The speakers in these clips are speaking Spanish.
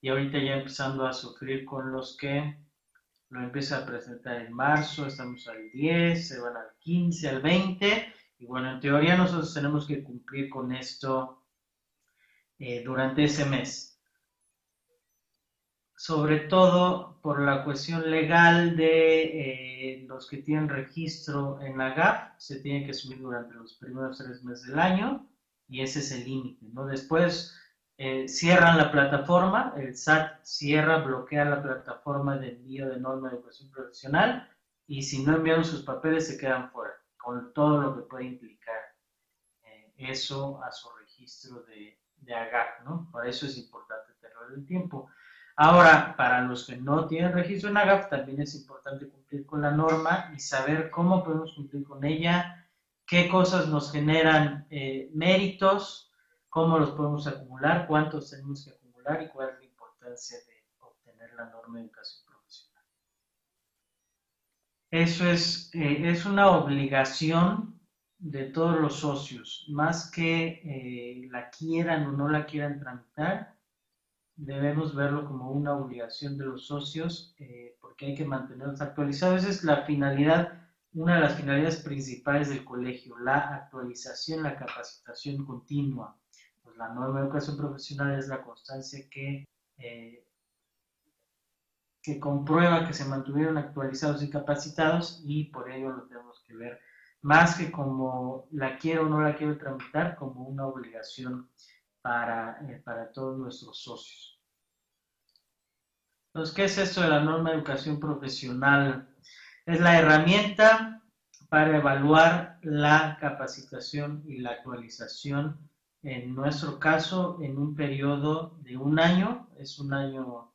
y ahorita ya empezando a sufrir con los que lo empieza a presentar en marzo, estamos al 10, se van al 15, al 20, y bueno, en teoría nosotros tenemos que cumplir con esto eh, durante ese mes. Sobre todo por la cuestión legal de eh, los que tienen registro en la GAF, se tiene que subir durante los primeros tres meses del año y ese es el límite, ¿no? Después eh, cierran la plataforma, el SAT cierra, bloquea la plataforma de envío de norma de educación profesional y si no envían sus papeles se quedan fuera, con todo lo que puede implicar eh, eso a su registro de, de AGAC, ¿no? Por eso es importante tenerlo el tiempo. Ahora, para los que no tienen registro en AGAF, también es importante cumplir con la norma y saber cómo podemos cumplir con ella, qué cosas nos generan eh, méritos, cómo los podemos acumular, cuántos tenemos que acumular y cuál es la importancia de obtener la norma de educación profesional. Eso es, eh, es una obligación de todos los socios, más que eh, la quieran o no la quieran tramitar, debemos verlo como una obligación de los socios eh, porque hay que mantenerlos actualizados. Esa es la finalidad, una de las finalidades principales del colegio, la actualización, la capacitación continua la de educación profesional es la constancia que, eh, que comprueba que se mantuvieron actualizados y capacitados y por ello lo tenemos que ver más que como la quiero o no la quiero tramitar, como una obligación para, eh, para todos nuestros socios. Entonces, ¿qué es esto de la norma de educación profesional? Es la herramienta para evaluar la capacitación y la actualización en nuestro caso, en un periodo de un año, es un año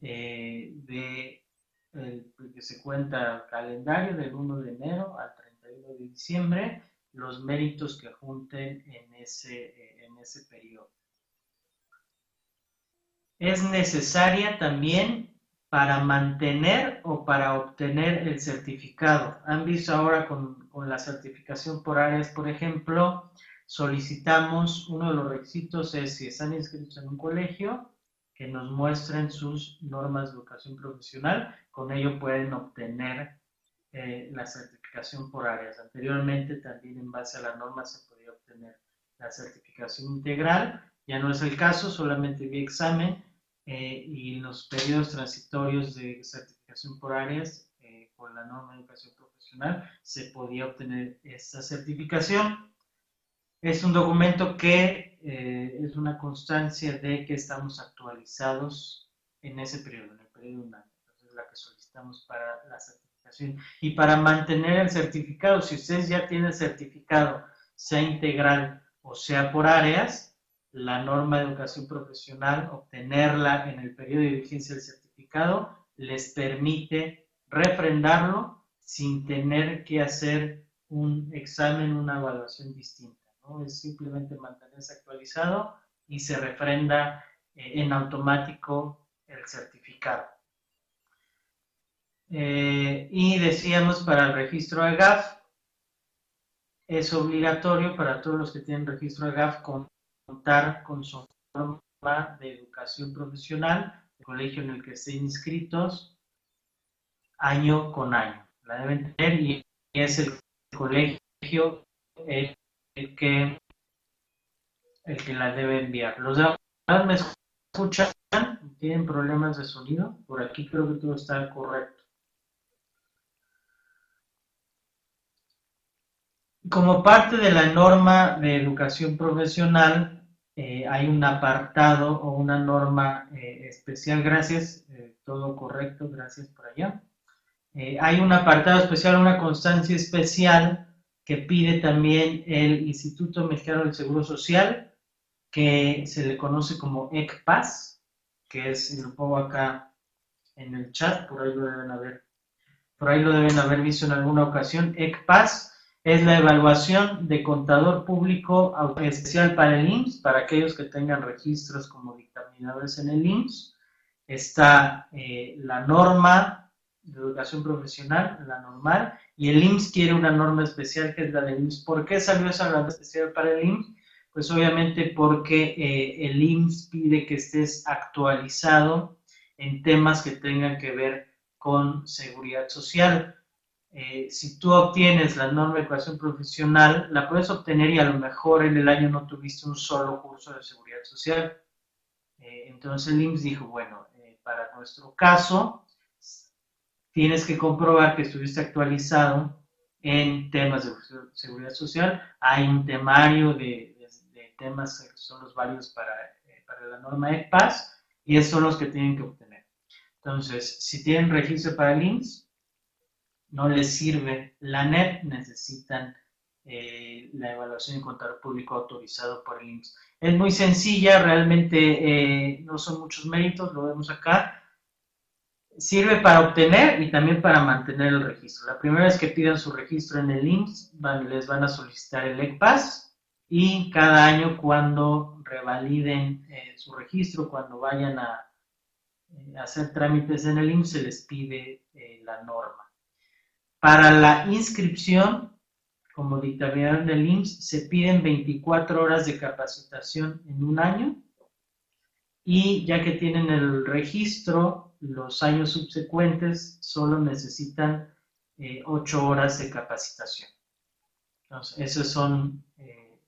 eh, de, que se cuenta calendario del 1 de enero al 31 de diciembre, los méritos que junten en ese, en ese periodo. Es necesaria también para mantener o para obtener el certificado. Han visto ahora con, con la certificación por áreas, por ejemplo, solicitamos, uno de los requisitos es si están inscritos en un colegio, que nos muestren sus normas de educación profesional, con ello pueden obtener eh, la certificación por áreas. Anteriormente también en base a la norma se podía obtener la certificación integral, ya no es el caso, solamente vía examen eh, y los periodos transitorios de certificación por áreas eh, con la norma de educación profesional se podía obtener esta certificación es un documento que eh, es una constancia de que estamos actualizados en ese periodo, en el periodo de un año. Entonces, la que solicitamos para la certificación. Y para mantener el certificado, si ustedes ya tienen certificado, sea integral o sea por áreas, la norma de educación profesional, obtenerla en el periodo de vigencia del certificado, les permite refrendarlo sin tener que hacer un examen, una evaluación distinta. Es simplemente mantenerse actualizado y se refrenda eh, en automático el certificado. Eh, y decíamos para el registro AGAF, es obligatorio para todos los que tienen registro AGAF contar con su forma de educación profesional, el colegio en el que estén inscritos, año con año. La deben tener y es el colegio el que, el que la debe enviar. Los demás me escuchan, tienen problemas de sonido. Por aquí creo que todo está correcto. Como parte de la norma de educación profesional, eh, hay un apartado o una norma eh, especial. Gracias, eh, todo correcto, gracias por allá. hay un apartado especial, una constancia especial que pide también el Instituto Mexicano del Seguro Social, que se le conoce como ECPAS, que es, lo pongo acá en el chat, por ahí lo deben haber, por ahí lo deben haber visto en alguna ocasión, ECPAS es la evaluación de contador público especial para el IMSS, para aquellos que tengan registros como dictaminadores en el IMSS. Está eh, la norma de educación profesional, la normal, y el IMSS quiere una norma especial que es la del IMSS. ¿Por qué salió esa norma especial para el IMSS? Pues obviamente porque eh, el IMSS pide que estés actualizado en temas que tengan que ver con seguridad social. Eh, si tú obtienes la norma de educación profesional, la puedes obtener y a lo mejor en el año no tuviste un solo curso de seguridad social. Eh, entonces el IMSS dijo, bueno, para nuestro caso, tienes que comprobar que estuviste actualizado en temas de seguridad social. Hay un temario de, temas que son los válidos para, eh, para la norma EPAS y esos son los que tienen que obtener. Entonces, si tienen registro para el IMSS, no les sirve la NEP, necesitan eh, la evaluación de contador público autorizado por el IMSS. Es muy sencilla, realmente eh, no son muchos méritos, lo vemos acá sirve para obtener y también para mantener el registro. La primera vez que pidan su registro en el IMSS, les van a solicitar el ECPAS y cada año cuando revaliden eh, su registro, cuando vayan a eh, hacer trámites en el IMSS, se les pide eh, la norma. Para la inscripción, como dictaminaron del IMSS, se piden 24 horas de capacitación en un año y ya que tienen el registro, los años subsecuentes solo necesitan eh, ocho horas de capacitación. Entonces, esas son, eh,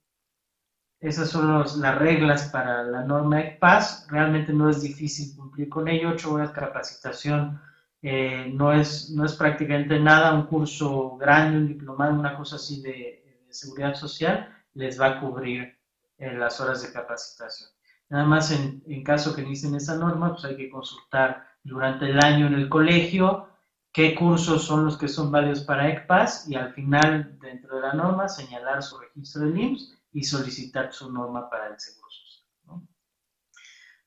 esas son las reglas para la norma ECPAS. Realmente no es difícil cumplir con ello. Ocho horas de capacitación eh, no, es, no es prácticamente nada. Un curso grande, un diplomado, una cosa así de, seguridad social, les va a cubrir las horas de capacitación. Nada más en, caso que necesiten esa norma, pues hay que consultar durante el año en el colegio, qué cursos son los que son válidos para ECPAS y al final, dentro de la norma, señalar su registro de IMSS y solicitar su norma para el seguro social.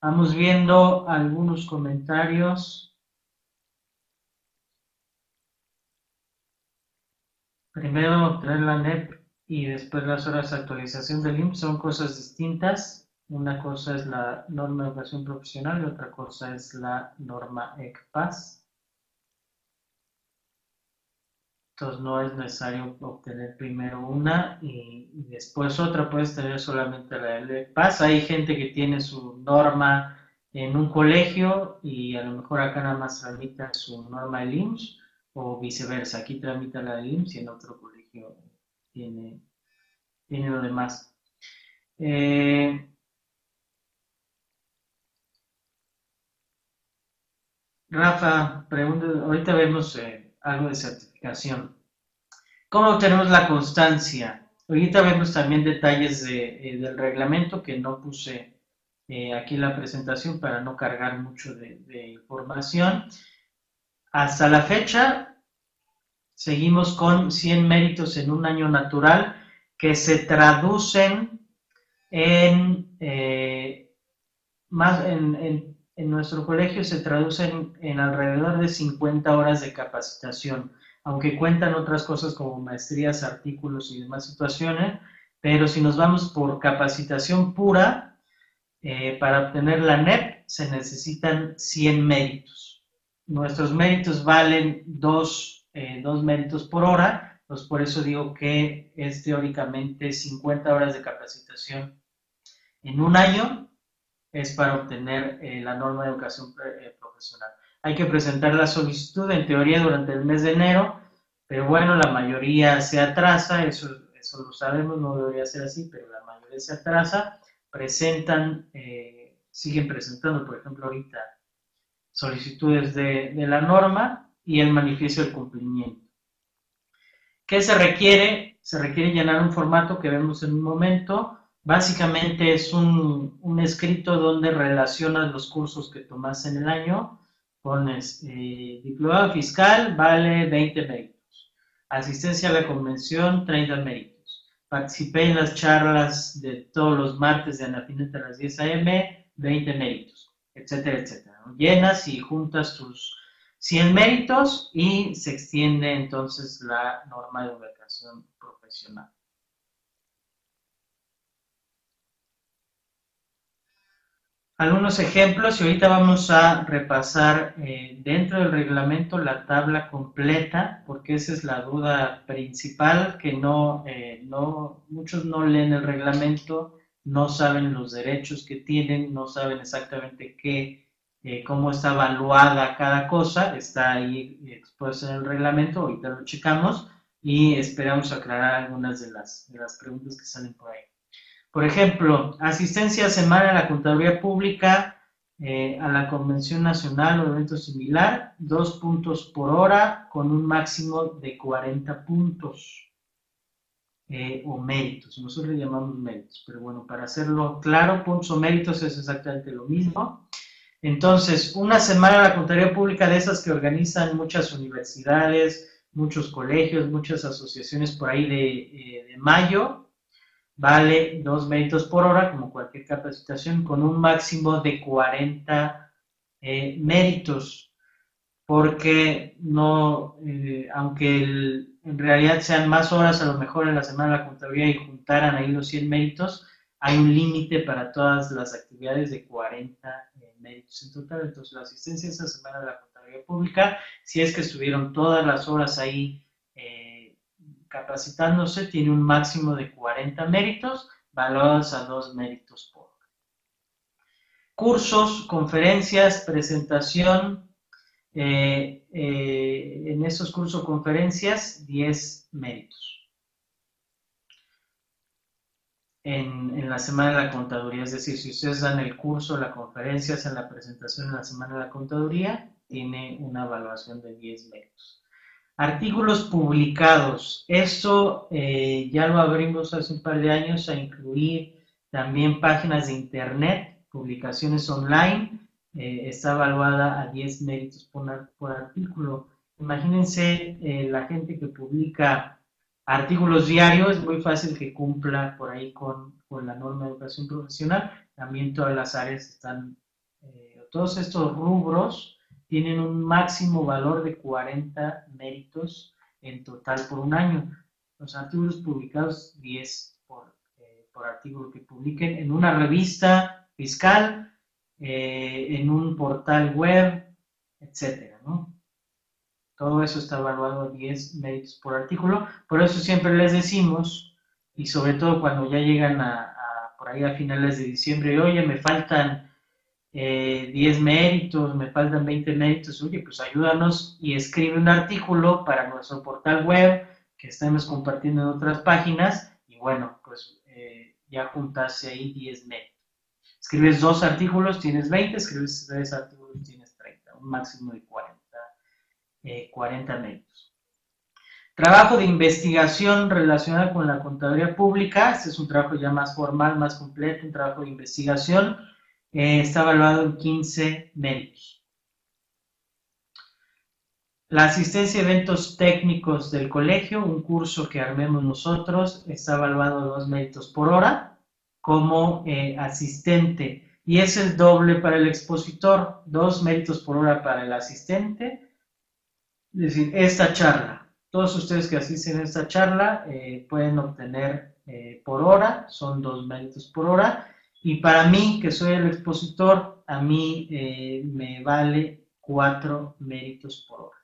Vamos viendo algunos comentarios. Primero obtener la NEP y después las horas de actualización del IMSS son cosas distintas. Una cosa es la norma de educación profesional y otra cosa es la norma ECPAS. Entonces no es necesario obtener primero una y, después otra, puedes tener solamente la ECPAS. Hay gente que tiene su norma en un colegio y a lo mejor acá nada más tramita su norma de IMSS o viceversa. Aquí tramita la de IMSS y en otro colegio tiene, tiene lo demás. Eh, Rafa, pregunta, ahorita vemos eh, algo de certificación. ¿Cómo obtenemos la constancia? Ahorita vemos también detalles eh, del reglamento que no puse eh, aquí en la presentación para no cargar mucho de, información. Hasta la fecha, seguimos con 100 méritos en un año natural que se traducen en, más, en en nuestro colegio se traducen en alrededor de 50 horas de capacitación, aunque cuentan otras cosas como maestrías, artículos y demás situaciones, pero si nos vamos por capacitación pura, eh, para obtener la NEP se necesitan 100 méritos. Nuestros méritos valen 2 eh, méritos por hora, pues por eso digo que es teóricamente 50 horas de capacitación en un año es para obtener eh, la norma de educación eh, profesional. Hay que presentar la solicitud en teoría durante el mes de enero, pero bueno, la mayoría se atrasa, eso, eso lo sabemos, no debería ser así, pero la mayoría se atrasa, presentan, eh, siguen presentando, por ejemplo, ahorita solicitudes de, de la norma y el manifiesto del cumplimiento. ¿Qué se requiere? Se requiere llenar un formato que vemos en un momento, Básicamente es un, escrito donde relacionas los cursos que tomas en el año. Pones eh, diplomado fiscal, vale 20 méritos. Asistencia a la convención, 30 méritos. Participé en las charlas de todos los martes de Anafineta a las 10 a.m., 20 méritos, etcétera, etcétera. Llenas y juntas tus 100 méritos y se extiende entonces la norma de educación profesional. Algunos ejemplos y ahorita vamos a repasar eh, dentro del reglamento la tabla completa, porque esa es la duda principal, que no, eh, no, muchos no leen el reglamento no saben los derechos que tienen, no saben exactamente qué, eh, cómo está evaluada cada cosa, está ahí expuesto en el reglamento, ahorita lo checamos y esperamos aclarar algunas de las, de las preguntas que salen por ahí. Por ejemplo, asistencia semana a la Contaduría Pública, eh, a la Convención Nacional o evento similar, dos puntos por hora con un máximo de 40 puntos eh, o méritos. Nosotros le llamamos méritos, pero bueno, para hacerlo claro, puntos o méritos es exactamente lo mismo. Entonces, una semana a la Contaduría Pública de esas que organizan muchas universidades, muchos colegios, muchas asociaciones por ahí de, eh, de mayo, vale dos méritos por hora, como cualquier capacitación, con un máximo de 40 eh, méritos, porque no, eh, aunque en realidad sean más horas a lo mejor en la semana de la contabilidad y juntaran ahí los 100 méritos, hay un límite para todas las actividades de 40 eh, méritos en total. Entonces, la asistencia esa semana de la contabilidad pública, si es que estuvieron todas las horas ahí capacitándose tiene un máximo de 40 méritos, valorados a 2 méritos por. Cursos, conferencias, presentación. Eh, eh, en esos cursos, conferencias, 10 méritos. En, en, la semana de la contaduría, es decir, si ustedes dan el curso, la conferencia, hacen la presentación en la semana de la contaduría, tiene una evaluación de 10 méritos. Artículos publicados. Esto eh, ya lo abrimos hace un par de años a incluir también páginas de internet, publicaciones online. Eh, está evaluada a 10 méritos por, por artículo. Imagínense eh, la gente que publica artículos diarios, es muy fácil que cumpla por ahí con, con la norma de educación profesional. También todas las áreas están, todos estos rubros tienen un máximo valor de 40 méritos en total por un año. Los artículos publicados, 10 eh, por, artículo que publiquen en una revista fiscal, eh, en un portal web, etcétera, ¿no? Todo eso está evaluado a 10 méritos por artículo. Por eso siempre les decimos, y sobre todo cuando ya llegan a, por ahí a finales de diciembre, oye, me faltan 10 eh, méritos, me faltan 20 méritos, oye, pues ayúdanos y escribe un artículo para nuestro portal web que estamos compartiendo en otras páginas y bueno, pues eh, ya juntaste ahí 10 méritos. Escribes dos artículos, tienes 20, escribes tres artículos, tienes 30, un máximo de 40, 40 eh, méritos. Trabajo de investigación relacionado con la contaduría pública, este es un trabajo ya más formal, más completo, un trabajo de investigación eh, está evaluado en 15 méritos. La asistencia a eventos técnicos del colegio, un curso que armemos nosotros, está evaluado dos méritos por hora como eh, asistente y es el doble para el expositor, dos méritos por hora para el asistente. Es decir, esta charla, todos ustedes que asisten a esta charla eh, pueden obtener por hora, son dos méritos por hora y para mí, que soy el expositor, a mí eh, me vale cuatro méritos por hora.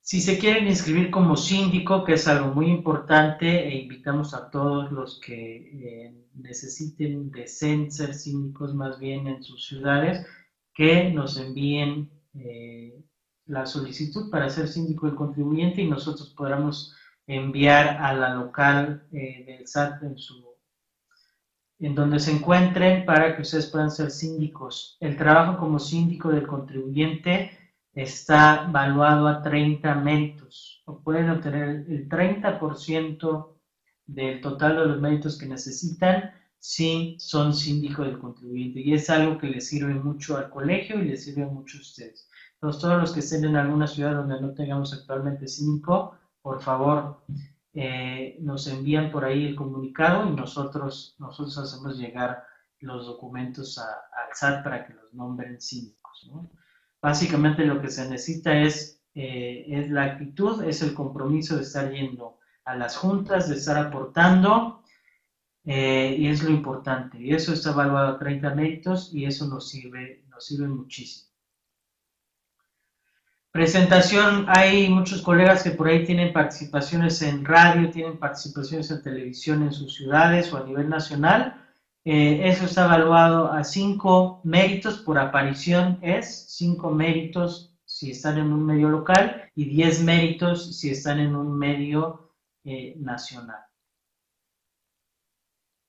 Si se quieren inscribir como síndico, que es algo muy importante, e invitamos a todos los que eh, necesiten de ser síndicos más bien en sus ciudades, que nos envíen eh, la solicitud para ser síndico del contribuyente y nosotros podamos enviar a la local eh, del SAT en, su, en donde se encuentren para que ustedes puedan ser síndicos. El trabajo como síndico del contribuyente está valuado a 30 méritos, o pueden obtener el 30% del total de los méritos que necesitan si son síndico del contribuyente. Y es algo que les sirve mucho al colegio y les sirve mucho a ustedes. Entonces, todos los que estén en alguna ciudad donde no tengamos actualmente síndico, por favor, eh, nos envían por ahí el comunicado y nosotros, nosotros hacemos llegar los documentos al SAT para que los nombren síndicos. Básicamente lo que se necesita es, eh, es la actitud, es el compromiso de estar yendo a las juntas, de estar aportando, eh, y es lo importante. Y eso está evaluado a 30 méritos y eso nos sirve, nos sirve muchísimo. Presentación, hay muchos colegas que por ahí tienen participaciones en radio, tienen participaciones en televisión en sus ciudades o a nivel nacional. Eh, eso está evaluado a cinco méritos por aparición, es cinco méritos si están en un medio local y diez méritos si están en un medio eh, nacional.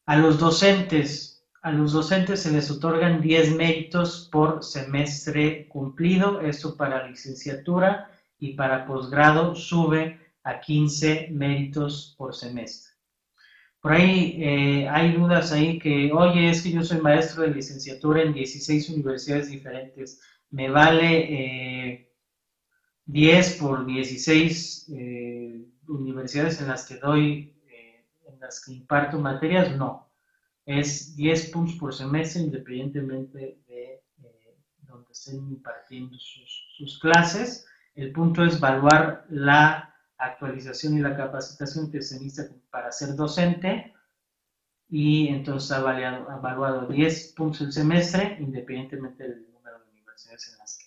A los docentes, a los docentes se les otorgan 10 méritos por semestre cumplido, esto para licenciatura y para posgrado sube a 15 méritos por semestre. Por ahí eh, hay dudas ahí que, oye, es que yo soy maestro de licenciatura en 16 universidades diferentes, me vale 10 eh, por 16 eh, universidades en las que doy, en las que imparto materias, no es 10 puntos por semestre independientemente de eh, donde estén impartiendo sus, clases. El punto es evaluar la actualización y la capacitación que se necesita para ser docente y entonces ha evaluado, evaluado 10 puntos el semestre independientemente del número de universidades en las que,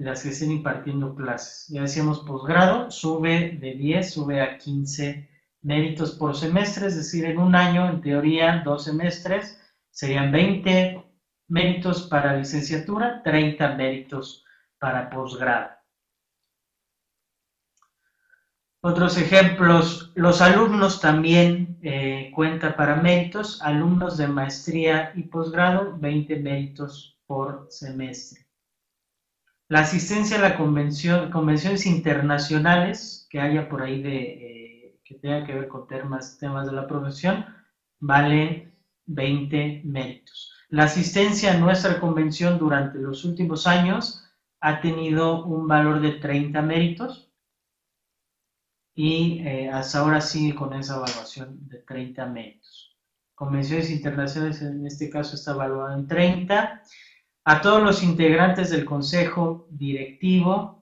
en las que estén impartiendo clases. Ya decíamos posgrado, sube de 10, sube a 15 méritos por semestre, es decir, en un año, en teoría, dos semestres, serían 20 méritos para licenciatura, 30 méritos para posgrado. Otros ejemplos, los alumnos también eh, cuentan para méritos, alumnos de maestría y posgrado, 20 méritos por semestre. La asistencia a la convención, convenciones internacionales que haya por ahí de eh, que tenga que ver con temas, temas de la profesión, vale 20 méritos. La asistencia a nuestra convención durante los últimos años ha tenido un valor de 30 méritos y eh, hasta ahora sigue con esa evaluación de 30 méritos. Convenciones internacionales en este caso está evaluada en 30. A todos los integrantes del consejo directivo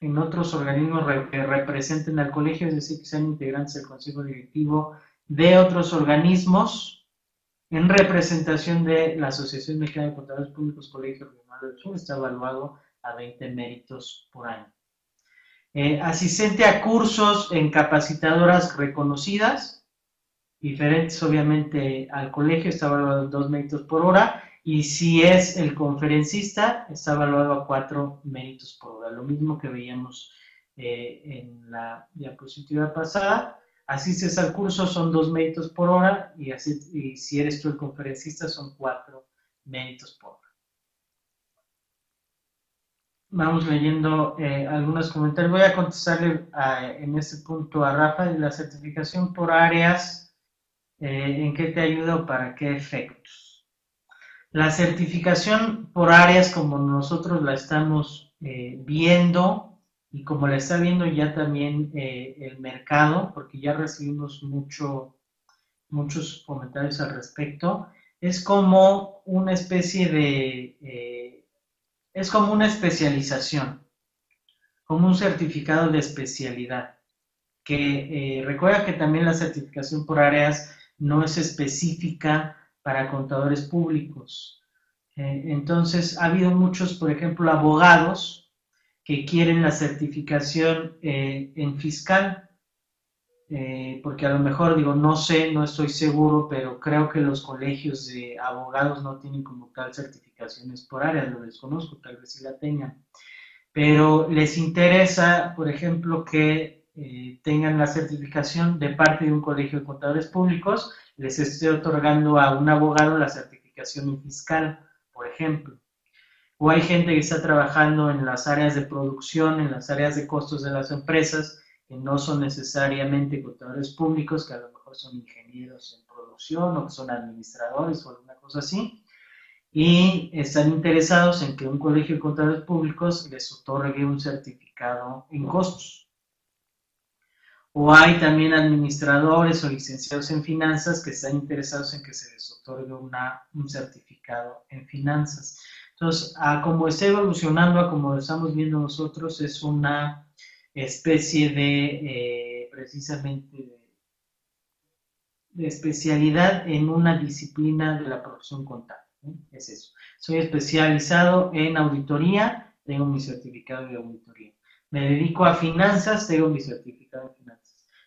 en otros organismos que representen al colegio, es decir, que sean integrantes del consejo directivo de otros organismos en representación de la Asociación Mexicana de Contadores Públicos Colegio Regional del Sur, está evaluado a 20 méritos por año. Eh, asistente a cursos en capacitadoras reconocidas, diferentes obviamente al colegio, está evaluado en 2 méritos por hora, y si es el conferencista, está evaluado a cuatro méritos por hora, lo mismo que veíamos eh, en la diapositiva pasada. Asistes al curso, son dos méritos por hora, y, así, y si eres tú el conferencista, son cuatro méritos por hora. Vamos leyendo eh, algunos comentarios. Voy a contestarle en este punto a Rafa de la certificación por áreas. Eh, ¿En qué te ayuda o para qué efectos? La certificación por áreas como nosotros la estamos eh, viendo y como la está viendo ya también eh, el mercado, porque ya recibimos mucho, muchos comentarios al respecto, es como una especie de, eh, es como una especialización, como un certificado de especialidad, que recuerda que también la certificación por áreas no es específica para contadores públicos. Eh, entonces, ha habido muchos, por ejemplo, abogados que quieren la certificación eh, en fiscal, eh, porque a lo mejor digo, no sé, no estoy seguro, pero creo que los colegios de abogados no tienen como tal certificaciones por área, lo desconozco, tal vez sí la tengan. Pero les interesa, por ejemplo, que tengan la certificación de parte de un colegio de contadores públicos les esté otorgando a un abogado la certificación fiscal, por ejemplo. O hay gente que está trabajando en las áreas de producción, en las áreas de costos de las empresas, que no son necesariamente contadores públicos, que a lo mejor son ingenieros en producción o que son administradores o alguna cosa así, y están interesados en que un colegio de contadores públicos les otorgue un certificado en costos o hay también administradores o licenciados en finanzas que están interesados en que se les otorgue una, un certificado en finanzas. Entonces, como está evolucionando, como lo estamos viendo nosotros, es una especie de, eh, precisamente, de, especialidad en una disciplina de la profesión contable. Es eso. Soy especializado en auditoría tengo mi certificado de auditoría. Me dedico a finanzas, tengo mi certificado de finanzas.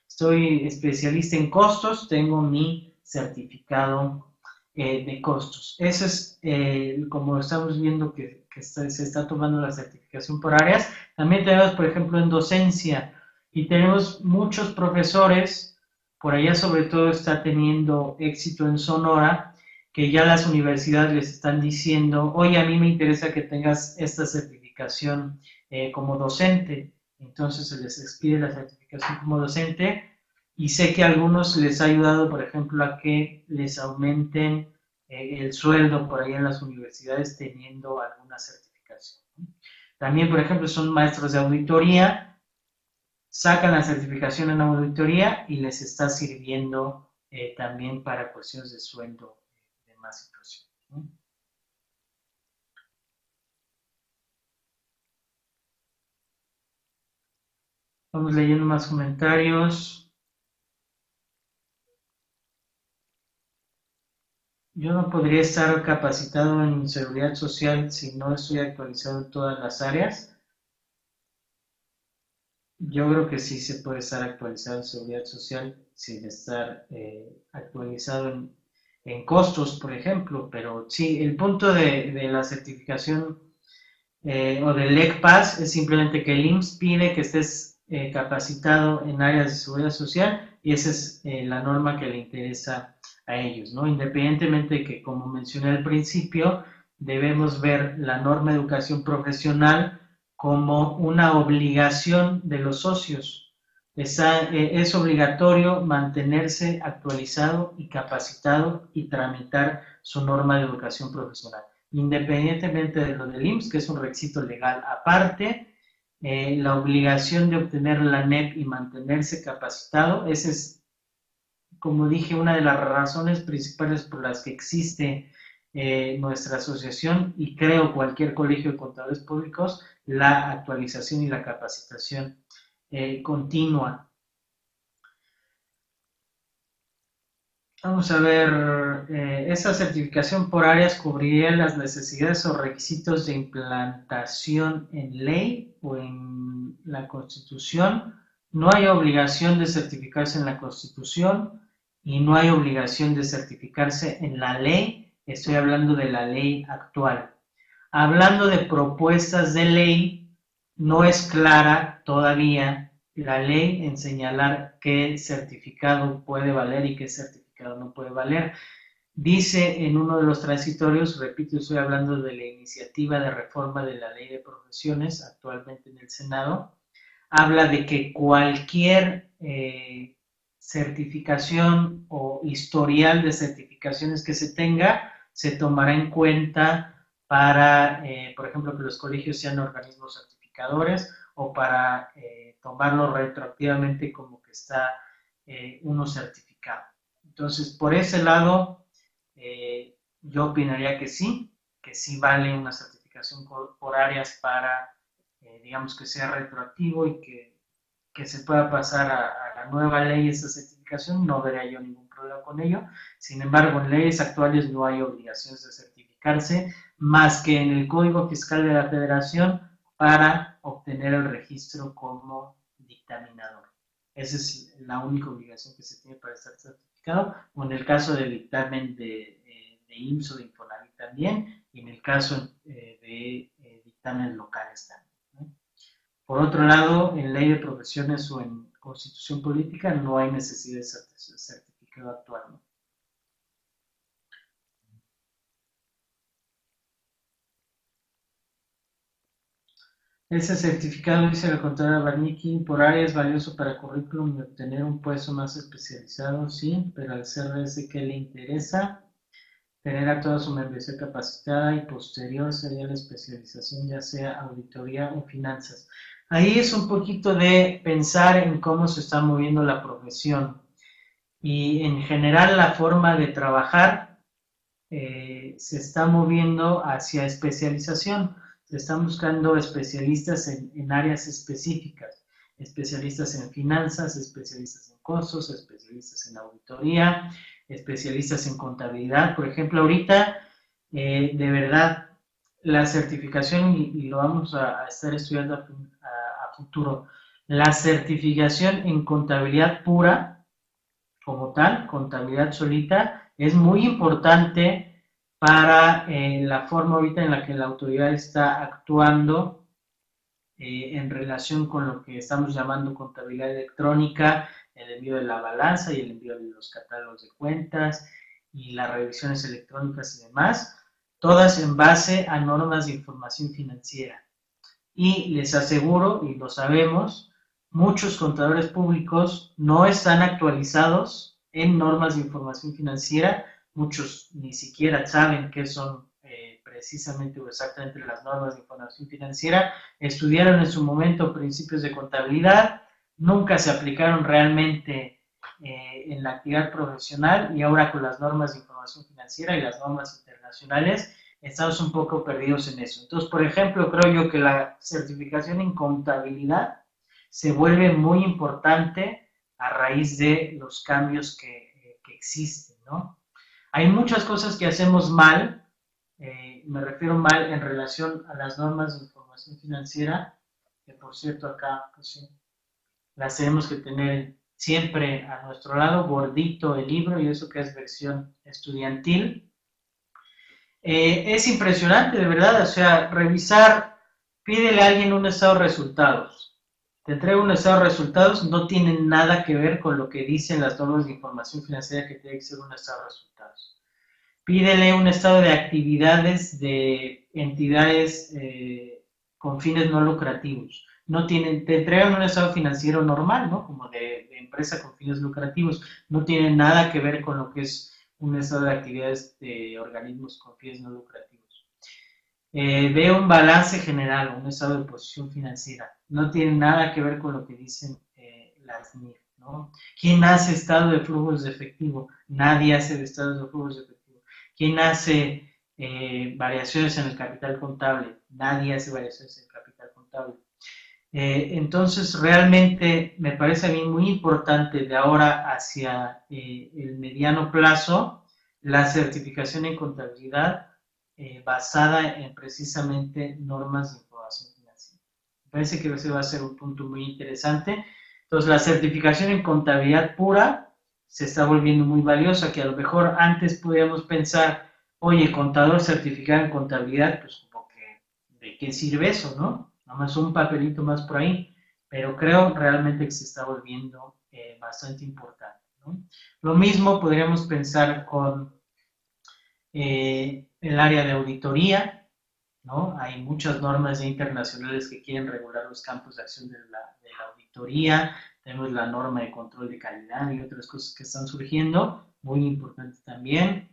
Soy especialista en costos, tengo mi certificado eh, de costos. Eso es eh, como estamos viendo que, se está tomando la certificación por áreas. También tenemos, por ejemplo, en docencia y tenemos muchos profesores, por allá sobre todo está teniendo éxito en Sonora, que ya las universidades les están diciendo, oye, a mí me interesa que tengas esta certificación eh, como docente. Entonces se les expide la certificación como docente y sé que a algunos les ha ayudado, por ejemplo, a que les aumenten eh, el sueldo por ahí en las universidades teniendo alguna certificación. También, por ejemplo, son maestros de auditoría, sacan la certificación en auditoría y les está sirviendo eh, también para cuestiones de sueldo más situación. Vamos leyendo más comentarios. Yo no podría estar capacitado en seguridad social si no estoy actualizado en todas las áreas. Yo creo que sí se puede estar actualizado en seguridad social sin estar eh, actualizado en costos, por ejemplo, pero sí, el punto de, la certificación eh, o del ECPAS es simplemente que el IMSS pide que estés eh, capacitado en áreas de seguridad social y esa es eh, la norma que le interesa a ellos, ¿no? Independientemente de que, como mencioné al principio, debemos ver la norma de educación profesional como una obligación de los socios, eh, es obligatorio mantenerse actualizado y capacitado y tramitar su norma de educación profesional. Independientemente de lo del IMSS, que es un requisito legal aparte, eh, la obligación de obtener la NEP y mantenerse capacitado, esa es, como dije, una de las razones principales por las que existe eh, nuestra asociación y creo cualquier colegio de contadores públicos, la actualización y la capacitación eh, continua. Vamos a ver, eh, esa certificación por áreas cubriría las necesidades o requisitos de implantación en ley o en la Constitución. No hay obligación de certificarse en la Constitución y no hay obligación de certificarse en la ley. Estoy hablando de la ley actual. Hablando de propuestas de ley, no es clara todavía la ley en señalar qué certificado puede valer y qué certificado no puede valer. Dice en uno de los transitorios, repito, estoy hablando de la iniciativa de reforma de la ley de profesiones actualmente en el Senado, habla de que cualquier eh, certificación o historial de certificaciones que se tenga se tomará en cuenta para, eh, por ejemplo, que los colegios sean organismos certificados o para eh, tomarlo retroactivamente como que está uno certificado. Entonces, por ese lado, eh, yo opinaría que sí, que sí vale una certificación por, áreas para, digamos, que sea retroactivo y que, que se pueda pasar a, a, la nueva ley esa certificación, no vería yo ningún problema con ello. Sin embargo, en leyes actuales no hay obligaciones de certificarse, más que en el Código Fiscal de la Federación para obtener el registro como dictaminador. Esa es la única obligación que se tiene para estar certificado, o en el caso del dictamen de, eh, de IMSS o de Infonavit también, y en el caso eh, de eh, dictámenes locales también. Por otro lado, en ley de profesiones o en constitución política no hay necesidad de certificado actual. Ese certificado, dice la contadora Barnicki, por área es valioso para currículum y obtener un puesto más especializado, sí, pero al ese que le interesa, tener a toda su membresía capacitada y posterior sería la especialización, ya sea auditoría o finanzas. Ahí es un poquito de pensar en cómo se está moviendo la profesión y en general la forma de trabajar eh, se está moviendo hacia especialización se están buscando especialistas en, áreas específicas, especialistas en finanzas, especialistas en costos, especialistas en auditoría, especialistas en contabilidad. Por ejemplo, ahorita, eh, de verdad, la certificación, y, lo vamos a, estar estudiando a, futuro, la certificación en contabilidad pura, como tal, contabilidad solita, es muy importante para eh, la forma ahorita en la que la autoridad está actuando eh, en relación con lo que estamos llamando contabilidad electrónica, el envío de la balanza y el envío de los catálogos de cuentas y las revisiones electrónicas y demás, todas en base a normas de información financiera. Y les aseguro, y lo sabemos, muchos contadores públicos no están actualizados en normas de información financiera, muchos ni siquiera saben qué son eh, precisamente o exactamente las normas de información financiera, estudiaron en su momento principios de contabilidad, nunca se aplicaron realmente eh, en la actividad profesional y ahora con las normas de información financiera y las normas internacionales estamos un poco perdidos en eso. Entonces, por ejemplo, creo yo que la certificación en contabilidad se vuelve muy importante a raíz de los cambios que, existen, ¿no? Hay muchas cosas que hacemos mal, eh, me refiero mal en relación a las normas de información financiera, que por cierto acá, pues las tenemos que tener siempre a nuestro lado, gordito el libro y eso que es versión estudiantil. Eh, es impresionante, de verdad, o sea, revisar, pídele a alguien un estado de resultados. Te entrega un estado de resultados, no tiene nada que ver con lo que dicen las normas de información financiera que tiene que ser un estado de resultados. Pídele un estado de actividades de entidades eh, con fines no lucrativos no tienen, te entregan un estado financiero normal, ¿no? Como de, empresa con fines lucrativos, no tiene nada que ver con lo que es un estado de actividades de organismos con fines no lucrativos. Eh, ve un balance general, un estado de posición financiera, no tiene nada que ver con lo que dicen eh, las NIF, ¿no? ¿Quién hace estado de flujos de efectivo? Nadie hace estado de flujos de efectivo. ¿Quién hace eh, variaciones en el capital contable? Nadie hace variaciones en el capital contable. Eh, entonces, realmente me parece a mí muy importante de ahora hacia el mediano plazo la certificación en contabilidad basada en precisamente normas de parece que ese va a ser un punto muy interesante. Entonces, la certificación en contabilidad pura se está volviendo muy valiosa, que a lo mejor antes podíamos pensar, oye, contador certificado en contabilidad, pues como que, ¿de qué sirve eso, no? nada más un papelito más por ahí, pero creo realmente que se está volviendo eh, bastante importante. Lo mismo podríamos pensar con eh, el área de auditoría, ¿no? Hay muchas normas internacionales que quieren regular los campos de acción de la, de la auditoría, tenemos la norma de control de calidad y otras cosas que están surgiendo, muy importante también.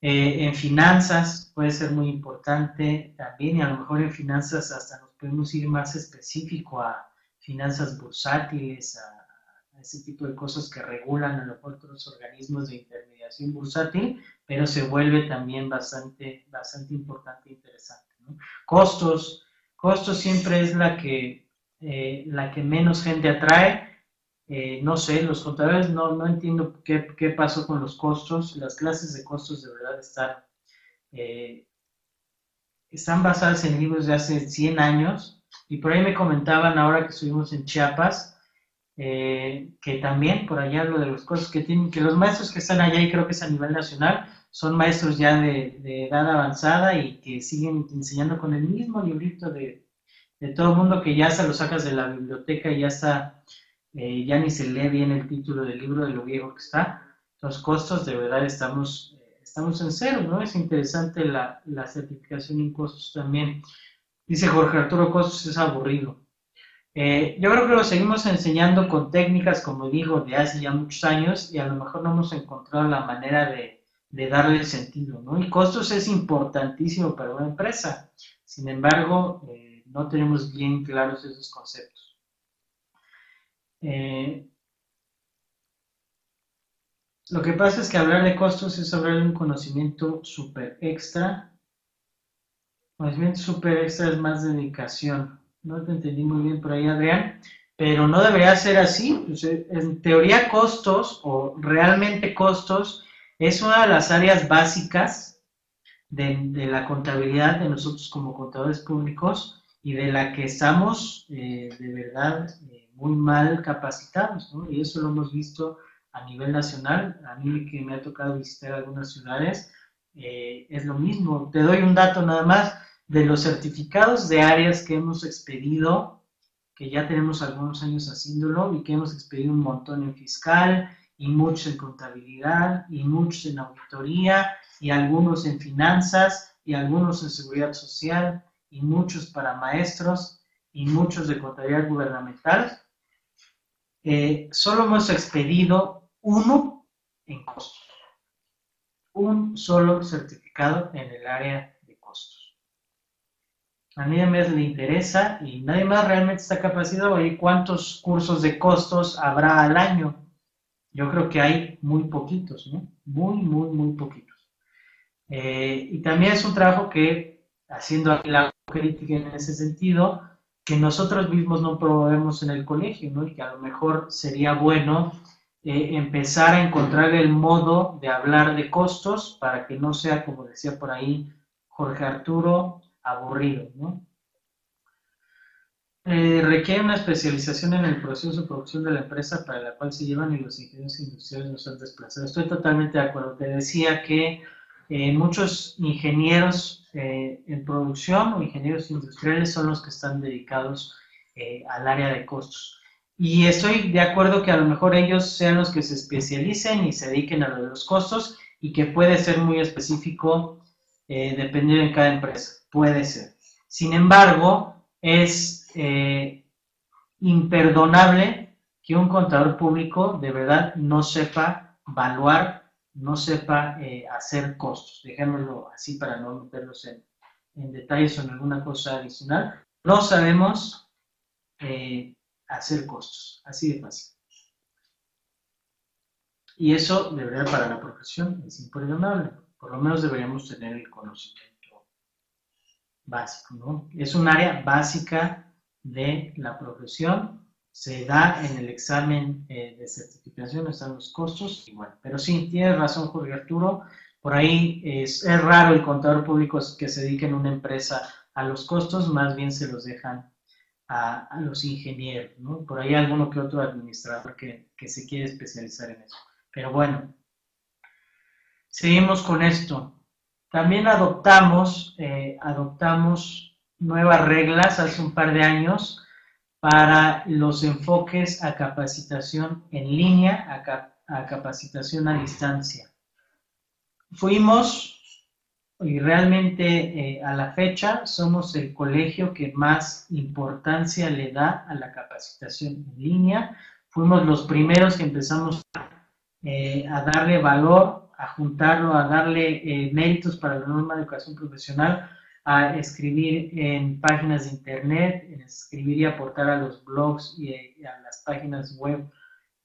Eh, en finanzas puede ser muy importante también y a lo mejor en finanzas hasta nos podemos ir más específico a finanzas bursátiles, a, ese tipo de cosas que regulan a los otros organismos de intermediación bursátil, pero se vuelve también bastante, bastante importante e interesante. Costos, costos siempre es la que, eh, la que menos gente atrae, eh, no sé, los contadores no, no entiendo qué, qué, pasó con los costos. Las clases de costos de verdad están, eh, están basadas en libros de hace 100 años. Y por ahí me comentaban ahora que estuvimos en Chiapas, eh, que también por allá lo de los costos que tienen, que los maestros que están allá, y creo que es a nivel nacional, son maestros ya de, de edad avanzada y que siguen enseñando con el mismo librito de, de todo el mundo que ya se lo sacas de la biblioteca y ya está eh, ya ni se lee bien el título del libro de lo viejo que está. Los costos, de verdad, estamos, eh, estamos en cero, ¿no? Es interesante la, la, certificación en costos también. Dice Jorge Arturo, costos es aburrido. Eh, yo creo que lo seguimos enseñando con técnicas, como digo, de hace ya muchos años y a lo mejor no hemos encontrado la manera de, de darle sentido, ¿no? Y costos es importantísimo para una empresa. Sin embargo, no tenemos bien claros esos conceptos. Eh, lo que pasa es que hablar de costos es hablar de un conocimiento súper extra. Conocimiento súper extra es más dedicación. No te entendí muy bien por ahí, Adrián, pero no debería ser así. Pues, eh, en teoría, costos o realmente costos es una de las áreas básicas de, la contabilidad de nosotros como contadores públicos y de la que estamos eh, de verdad eh, muy mal capacitados, ¿no? Y eso lo hemos visto a nivel nacional. A mí que me ha tocado visitar algunas ciudades, eh, es lo mismo. Te doy un dato nada más de los certificados de áreas que hemos expedido, que ya tenemos algunos años haciéndolo y que hemos expedido un montón en fiscal y muchos en contabilidad y muchos en auditoría y algunos en finanzas y algunos en seguridad social y muchos para maestros y muchos de contabilidad gubernamental. Eh, solo hemos expedido uno en costos. Un solo certificado en el área de costos. A nadie más le interesa y nadie más realmente está capacitado. ¿Y cuántos cursos de costos habrá al año? Yo creo que hay muy poquitos, ¿no? Muy, muy, muy poquitos. Eh, y también es un trabajo que, haciendo la crítica en ese sentido, que nosotros mismos no promovemos en el colegio, ¿no? Y que a lo mejor sería bueno eh, empezar a encontrar el modo de hablar de costos para que no sea, como decía por ahí Jorge Arturo, aburrido, ¿no? Eh, requiere una especialización en el proceso de producción de la empresa para la cual se llevan y los ingenieros industriales no son desplazados. Estoy totalmente de acuerdo. Te decía que eh, muchos ingenieros eh, en producción o ingenieros industriales son los que están dedicados al área de costos. Y estoy de acuerdo que a lo mejor ellos sean los que se especialicen y se dediquen a lo de los costos y que puede ser muy específico dependiendo de cada empresa. Puede ser. Sin embargo, es eh, imperdonable que un contador público de verdad no sepa evaluar, no sepa eh, hacer costos. Dejémoslo así para no meterlos en, detalles o en alguna cosa adicional. No sabemos eh, hacer costos, así de fácil. Y eso, de verdad, para la profesión es imperdonable. Por lo menos deberíamos tener el conocimiento básico, ¿no? Es un área básica de la profesión. Se da en el examen eh, de certificación, están los costos. Y bueno, pero sí, tienes razón, Jorge Arturo. Por ahí es, raro el contador público que se dedique en una empresa a los costos, más bien se los dejan a, los ingenieros. Por ahí alguno que otro administrador que, que se quiere especializar en eso. Pero bueno, seguimos con esto. También adoptamos, eh, adoptamos nuevas reglas hace un par de años para los enfoques a capacitación en línea, a, capacitación a distancia. Fuimos, y realmente eh, a la fecha, somos el colegio que más importancia le da a la capacitación en línea. Fuimos los primeros que empezamos eh, a darle valor, a juntarlo, a darle eh, méritos para la norma de educación profesional a escribir en páginas de internet, escribir y aportar a los blogs y a las páginas web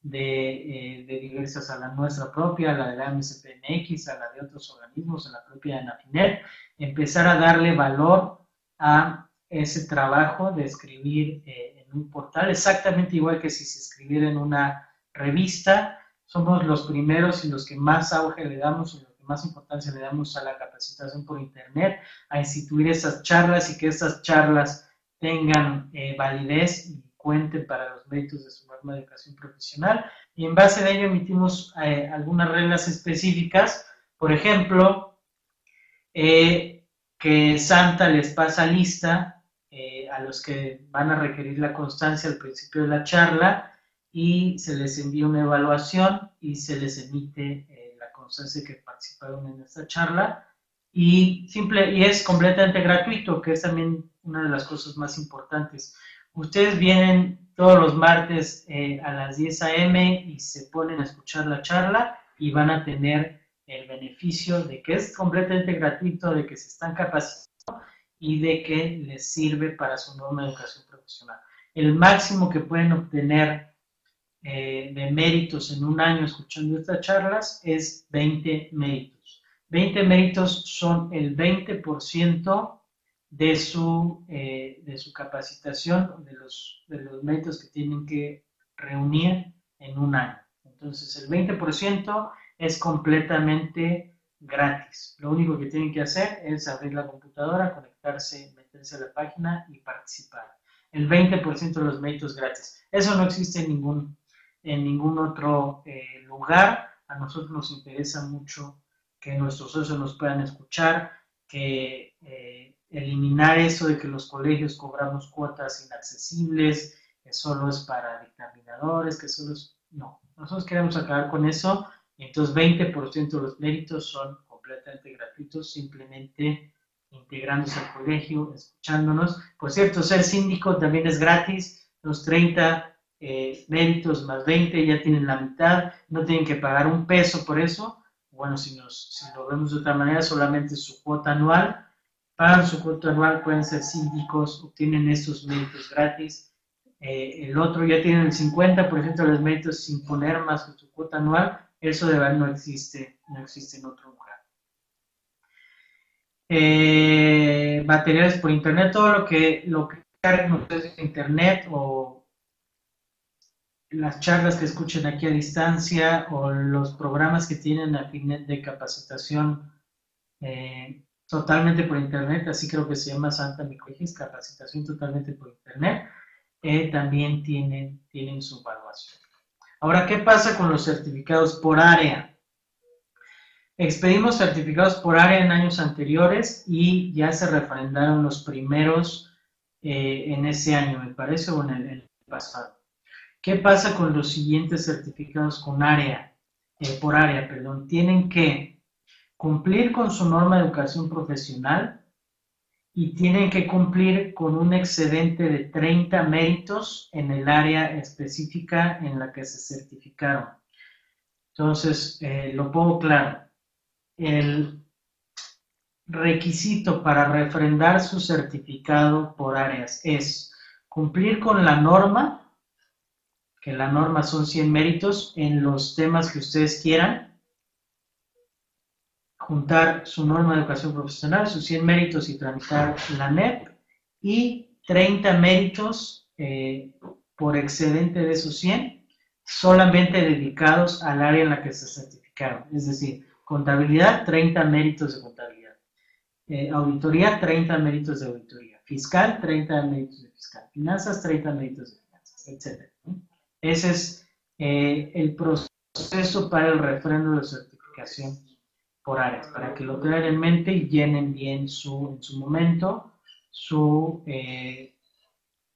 de, eh, de diversas, a la nuestra propia, a la de la MSPMX, a la de otros organismos, a la propia ANAFINET, empezar a darle valor a ese trabajo de escribir eh, en un portal, exactamente igual que si se escribiera en una revista, somos los primeros y los que más auge le damos más importancia le damos a la capacitación por Internet, a instituir esas charlas y que esas charlas tengan eh, validez y cuenten para los méritos de su norma de educación profesional. Y en base a ello emitimos eh, algunas reglas específicas, por ejemplo, eh, que Santa les pasa lista a los que van a requerir la constancia al principio de la charla y se les envía una evaluación y se les emite sé que participaron en esta charla y, simple, y es completamente gratuito, que es también una de las cosas más importantes. Ustedes vienen todos los martes eh, a las 10 a.m. y se ponen a escuchar la charla y van a tener el beneficio de que es completamente gratuito, de que se están capacitando y de que les sirve para su nueva educación profesional. El máximo que pueden obtener eh, de méritos en un año escuchando estas charlas es 20 méritos. 20 méritos son el 20% de su, eh, de su capacitación, de los, de los méritos que tienen que reunir en un año. Entonces, el 20% es completamente gratis. Lo único que tienen que hacer es abrir la computadora, conectarse, meterse a la página y participar. El 20% de los méritos gratis. Eso no existe en ningún, en ningún otro eh, lugar. A nosotros nos interesa mucho que nuestros socios nos puedan escuchar, que eh, eliminar eso de que los colegios cobramos cuotas inaccesibles, que solo es para dictaminadores, que solo es... No, nosotros queremos acabar con eso y entonces 20% de los méritos son completamente gratuitos, simplemente integrándose al colegio, escuchándonos. Por cierto, ser síndico también es gratis, los 30 eh, más 20 ya tienen la mitad, no tienen que pagar un peso por eso. Bueno, si, nos, si lo vemos de otra manera, solamente su cuota anual. Pagan su cuota anual, pueden ser síndicos, obtienen esos méritos gratis. Eh, el otro ya tiene el 50% de los méritos sin poner más que su cuota anual. Eso de verdad no existe, no existe en otro lugar. Eh, materiales por internet, todo lo que lo que carguen ustedes en internet o las charlas que escuchen aquí a distancia o los programas que tienen a fin de capacitación eh, totalmente por internet, así creo que se llama Santa Microegis, capacitación totalmente por internet, eh, también tienen, tienen su evaluación. Ahora, ¿qué pasa con los certificados por área? Expedimos certificados por área en años anteriores y ya se refrendaron los primeros eh, en ese año, me parece, o en el, pasado. ¿Qué pasa con los siguientes certificados con área, eh, por área? Perdón, tienen que cumplir con su norma de educación profesional y tienen que cumplir con un excedente de 30 méritos en el área específica en la que se certificaron. Entonces, eh, lo pongo claro el requisito para refrendar su certificado por áreas es cumplir con la norma, que la norma son 100 méritos en los temas que ustedes quieran, juntar su norma de educación profesional, sus 100 méritos y tramitar la NEP, y 30 méritos eh, por excedente de esos 100, solamente dedicados al área en la que se certificaron. Es decir, Contabilidad, 30 méritos de contabilidad. Eh, auditoría, 30 méritos de auditoría. Fiscal, 30 méritos de fiscal. Finanzas, 30 méritos de finanzas, etc. Ese es eh, el proceso para el refrendo de certificación por áreas, para que lo tengan en mente y llenen bien su, en su momento su, eh,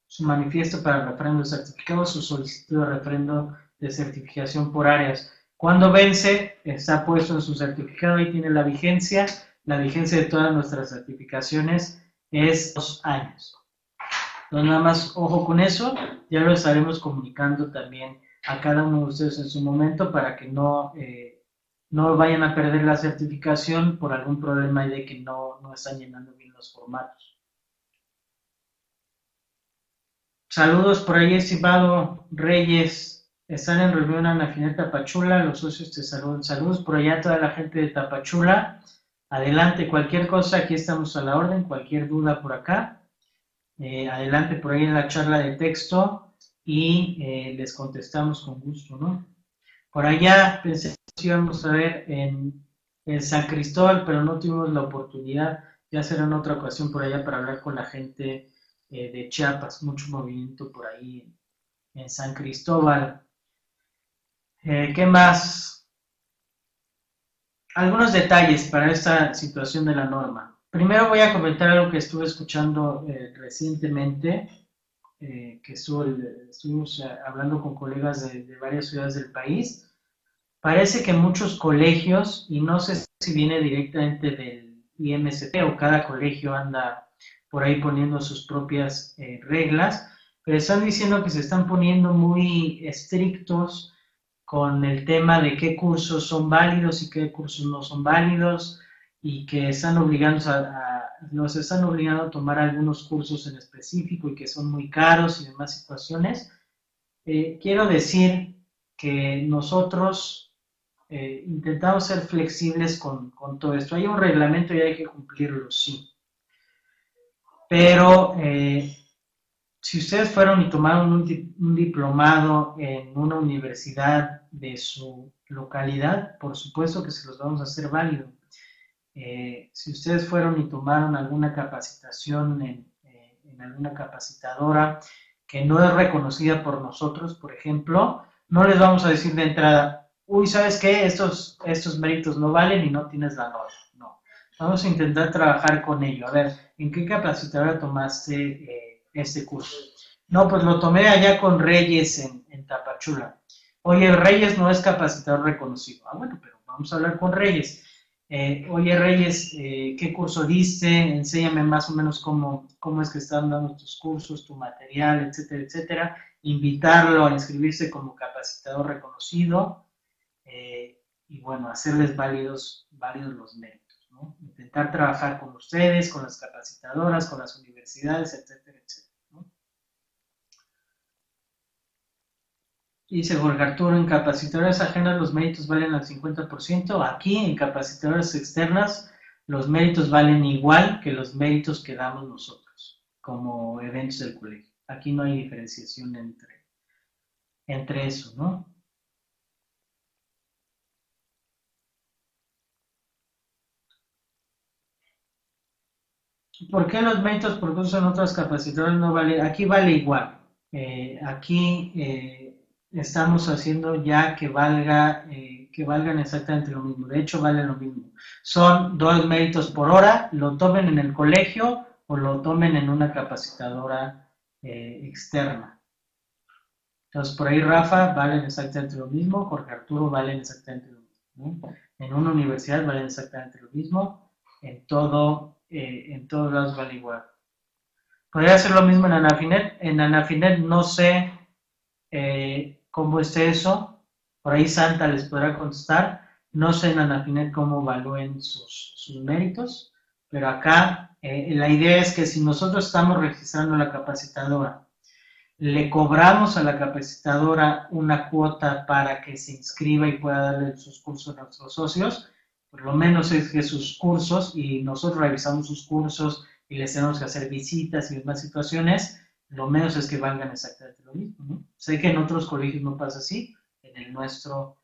su manifiesto para el refrendo de certificado, su solicitud de refrendo de certificación por áreas cuando vence, está puesto en su certificado y tiene la vigencia. La vigencia de todas nuestras certificaciones es dos años. Entonces, nada más ojo con eso. Ya lo estaremos comunicando también a cada uno de ustedes en su momento para que no, eh, no vayan a perder la certificación por algún problema de que no, no están llenando bien los formatos. Saludos por ahí, estimado Reyes. Están en reunión Ana Fineta Tapachula, los socios te saludan. Saludos por allá a toda la gente de Tapachula. Adelante, cualquier cosa, aquí estamos a la orden, cualquier duda por acá. Eh, adelante por ahí en la charla de texto y eh, les contestamos con gusto, ¿no? Por allá pensé que íbamos a ver en, San Cristóbal, pero no tuvimos la oportunidad. Ya será en otra ocasión por allá para hablar con la gente eh, de Chiapas. Mucho movimiento por ahí en San Cristóbal. ¿Qué más? Algunos detalles para esta situación de la norma. Primero voy a comentar algo que estuve escuchando eh, recientemente, eh, que estuvimos hablando con colegas de, de, varias ciudades del país. Parece que muchos colegios, y no sé si viene directamente del IMST o cada colegio anda por ahí poniendo sus propias reglas, pero están diciendo que se están poniendo muy estrictos con el tema de qué cursos son válidos y qué cursos no son válidos y que están obligando a, nos están obligando a tomar algunos cursos en específico y que son muy caros y demás situaciones. Eh, quiero decir que nosotros eh, intentamos ser flexibles con, con, todo esto. Hay un reglamento y hay que cumplirlo, sí. Pero eh, si ustedes fueron y tomaron un, diplomado en una universidad de su localidad, por supuesto que se los vamos a hacer válido. Eh, si ustedes fueron y tomaron alguna capacitación en, eh, en, alguna capacitadora que no es reconocida por nosotros, por ejemplo, no les vamos a decir de entrada, uy, ¿sabes qué? Estos, estos méritos no valen y no tienes nota. No, vamos a intentar trabajar con ello. A ver, ¿en qué capacitadora tomaste eh, este curso? No, pues lo tomé allá con Reyes en, en Tapachula. Oye, Reyes no es capacitador reconocido. Ah, bueno, pero vamos a hablar con Reyes. Eh, oye, Reyes, eh, ¿qué curso diste? Enséñame más o menos cómo, cómo es que están dando tus cursos, tu material, etcétera, etcétera. Invitarlo a inscribirse como capacitador reconocido eh, y, bueno, hacerles válidos, válidos los méritos, ¿no? Intentar trabajar con ustedes, con las capacitadoras, con las universidades, etcétera, etcétera. Dice Jorge Arturo, en capacitadoras ajenas los méritos valen al 50%. Aquí en capacitadoras externas los méritos valen igual que los méritos que damos nosotros como eventos del colegio. Aquí no hay diferenciación entre, entre eso, ¿no? ¿Por qué los méritos por curso en otras capacitadoras no valen? Aquí vale igual. Eh, aquí eh, estamos haciendo ya que valga eh, que valgan exactamente lo mismo. De hecho, vale lo mismo. Son dos méritos por hora, lo tomen en el colegio o lo tomen en una capacitadora eh, externa. Entonces, por ahí Rafa valen exactamente lo mismo, Jorge Arturo valen exactamente lo mismo. En una universidad valen exactamente lo mismo, en todo, eh, en todos lados vale igual. Podría hacer lo mismo en Anafinet. En Anafinet no sé cómo es eso. Por ahí Santa les podrá contestar. No sé en Anafinet cómo evalúen sus, sus méritos, pero acá eh, la idea es que si nosotros estamos registrando la capacitadora, le cobramos a la capacitadora una cuota para que se inscriba y pueda darle sus cursos a nuestros socios, por lo menos es que sus cursos, y nosotros revisamos sus cursos y les tenemos que hacer visitas y demás situaciones, lo menos es que valgan exactamente lo mismo. Sé que en otros colegios no pasa así, en el nuestro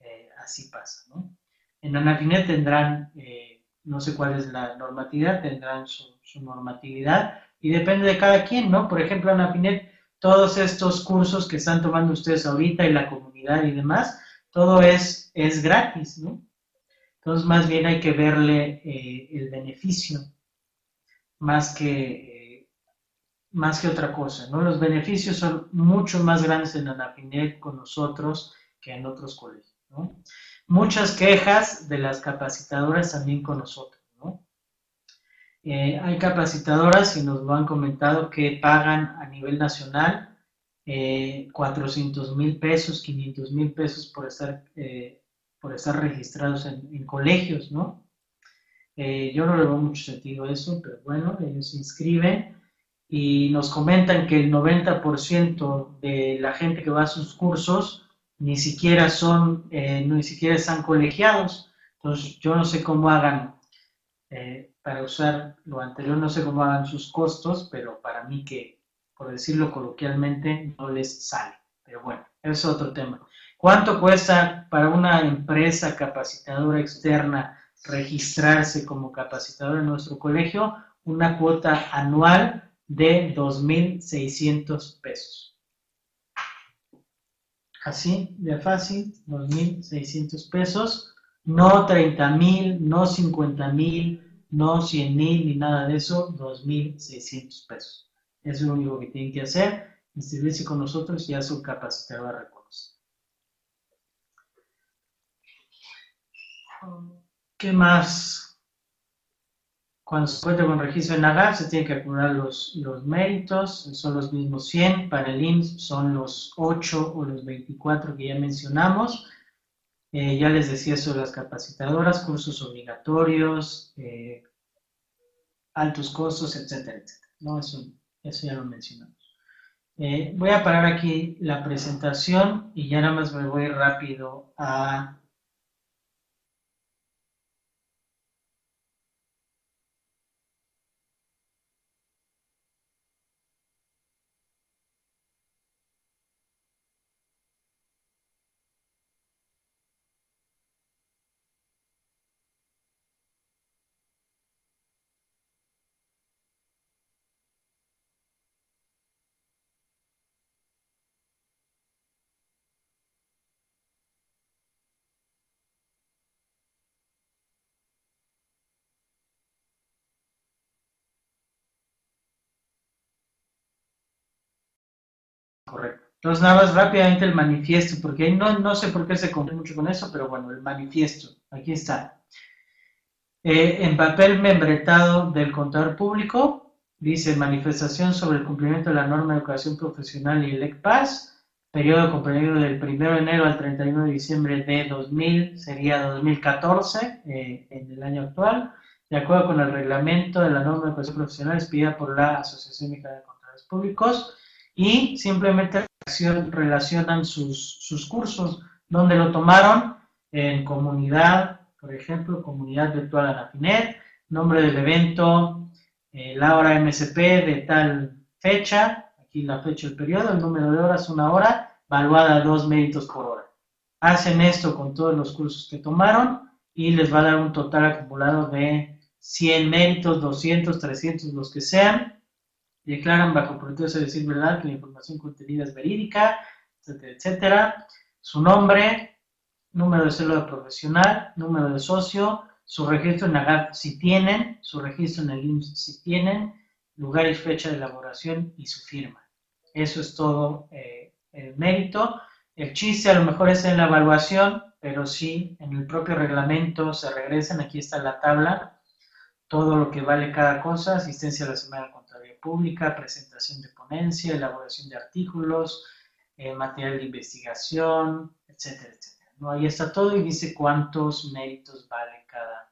eh, así pasa. ¿no? En Anafinet tendrán, eh, no sé cuál es la normatividad, tendrán su, normatividad y depende de cada quien, ¿no? Por ejemplo, Anafinet, todos estos cursos que están tomando ustedes ahorita y la comunidad y demás, todo es, es gratis, ¿no? Entonces, más bien hay que verle eh, el beneficio, más que más que otra cosa, ¿no? Los beneficios son mucho más grandes en Anafinet con nosotros que en otros colegios, ¿no? Muchas quejas de las capacitadoras también con nosotros, ¿no? Eh, hay capacitadoras y nos lo han comentado que pagan a nivel nacional 400 eh, mil pesos, 500 mil pesos por estar, eh, por estar registrados en, colegios, ¿no? yo no le veo mucho sentido a eso, pero bueno, ellos se inscriben y nos comentan que el 90% de la gente que va a sus cursos ni siquiera son, eh, ni siquiera están colegiados. Entonces, yo no sé cómo hagan, eh, para usar lo anterior, no sé cómo hagan sus costos, pero para mí que, por decirlo coloquialmente, no les sale. Pero bueno, es otro tema. ¿Cuánto cuesta para una empresa capacitadora externa registrarse como capacitadora en nuestro colegio? Una cuota anual de 2.600 pesos. Así de fácil, 2.600 pesos, no 30.000, no 50.000, no 100.000 ni nada de eso, 2.600 pesos. Es lo único que tienen que hacer, inscribirse con nosotros y ya su capacitador a reconocer. ¿Qué más? Cuando se cuenta con registro en NAGAR, se tienen que acumular los, los méritos, son los mismos 100, para el IMSS son los 8 o los 24 que ya mencionamos. Eh, ya les decía sobre las capacitadoras, cursos obligatorios, eh, altos costos, etcétera, etcétera. ¿no? Eso, eso ya lo mencionamos. Eh, voy a parar aquí la presentación y ya nada más me voy rápido a correcto. Entonces, nada más rápidamente el manifiesto, porque no, no sé por qué se cumple mucho con eso, pero bueno, el manifiesto, aquí está. Eh, en papel membretado del contador público, dice manifestación sobre el cumplimiento de la norma de educación profesional y el ECPAS, periodo comprendido del 1 de enero al 31 de diciembre de 2000, sería 2014, eh, en el año actual, de acuerdo con el reglamento de la norma de educación profesional expedida por la Asociación Mexicana de Contadores Públicos, y simplemente relacionan sus, sus cursos, donde lo tomaron en comunidad, por ejemplo, comunidad virtual Anafinet, nombre del evento, eh, la hora MSP de tal fecha, aquí la fecha del periodo, el número de horas, una hora, valuada a dos méritos por hora. Hacen esto con todos los cursos que tomaron y les va a dar un total acumulado de 100 méritos, 200, 300, los que sean. Declaran bajo protesta de decir verdad que la información contenida es verídica, etcétera, etcétera. Su nombre, número de célula profesional, número de socio, su registro en AGAP si tienen, su registro en el IMSS si tienen, lugar y fecha de elaboración y su firma. Eso es todo eh, el mérito. El chiste a lo mejor es en la evaluación, pero sí, en el propio reglamento se regresan, aquí está la tabla, todo lo que vale cada cosa, asistencia a la Semana Pública, presentación de ponencia, elaboración de artículos, eh, material de investigación, etcétera, etcétera. Ahí está todo y dice cuántos méritos vale cada,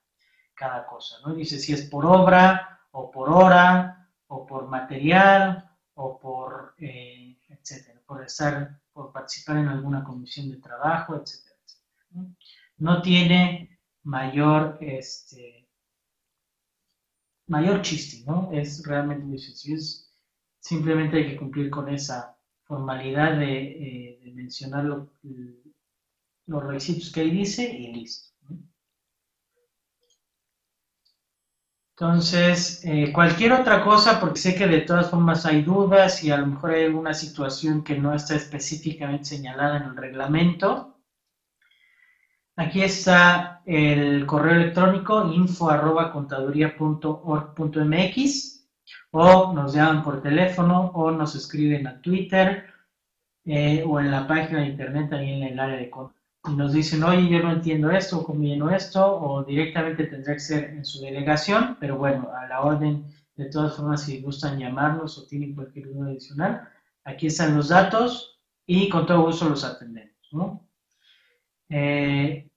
cada cosa, ¿no? Dice si es por obra o por hora o por material o por, eh, etcétera, por estar, por participar en alguna comisión de trabajo, etcétera, ¿no? tiene mayor, este, mayor chiste, ¿no? Es realmente sencillo, simplemente hay que cumplir con esa formalidad de, eh, mencionar lo, los requisitos que ahí dice y listo. Entonces, eh, cualquier otra cosa, porque sé que de todas formas hay dudas y a lo mejor hay alguna situación que no está específicamente señalada en el reglamento. Aquí está el correo electrónico info o nos llaman por teléfono o nos escriben a Twitter eh, o en la página de internet también en el área de y nos dicen, oye, yo no entiendo esto, cómo lleno esto, o directamente tendrá que ser en su delegación, pero bueno, a la orden, de todas formas, si gustan llamarnos o tienen cualquier duda adicional, aquí están los datos y con todo gusto los atendemos. Eh,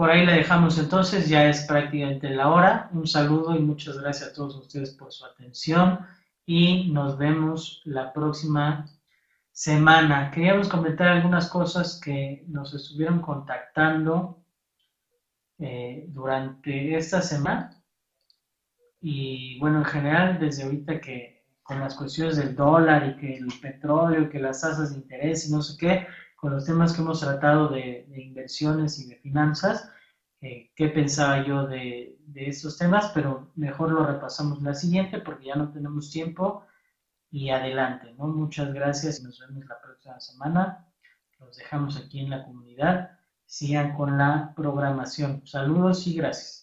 por ahí la dejamos entonces, ya es prácticamente la hora. Un saludo y muchas gracias a todos ustedes por su atención y nos vemos la próxima semana. Queríamos comentar algunas cosas que nos estuvieron contactando eh, durante esta semana. Y bueno, en general, desde ahorita que con las cuestiones del dólar y que el petróleo, que las tasas de interés y no sé qué, con los temas que hemos tratado de, inversiones y de finanzas, eh, qué pensaba yo de, de estos temas, pero mejor lo repasamos la siguiente porque ya no tenemos tiempo y adelante, ¿no? Muchas gracias y nos vemos la próxima semana. Los dejamos aquí en la comunidad. Sigan con la programación. Saludos y gracias.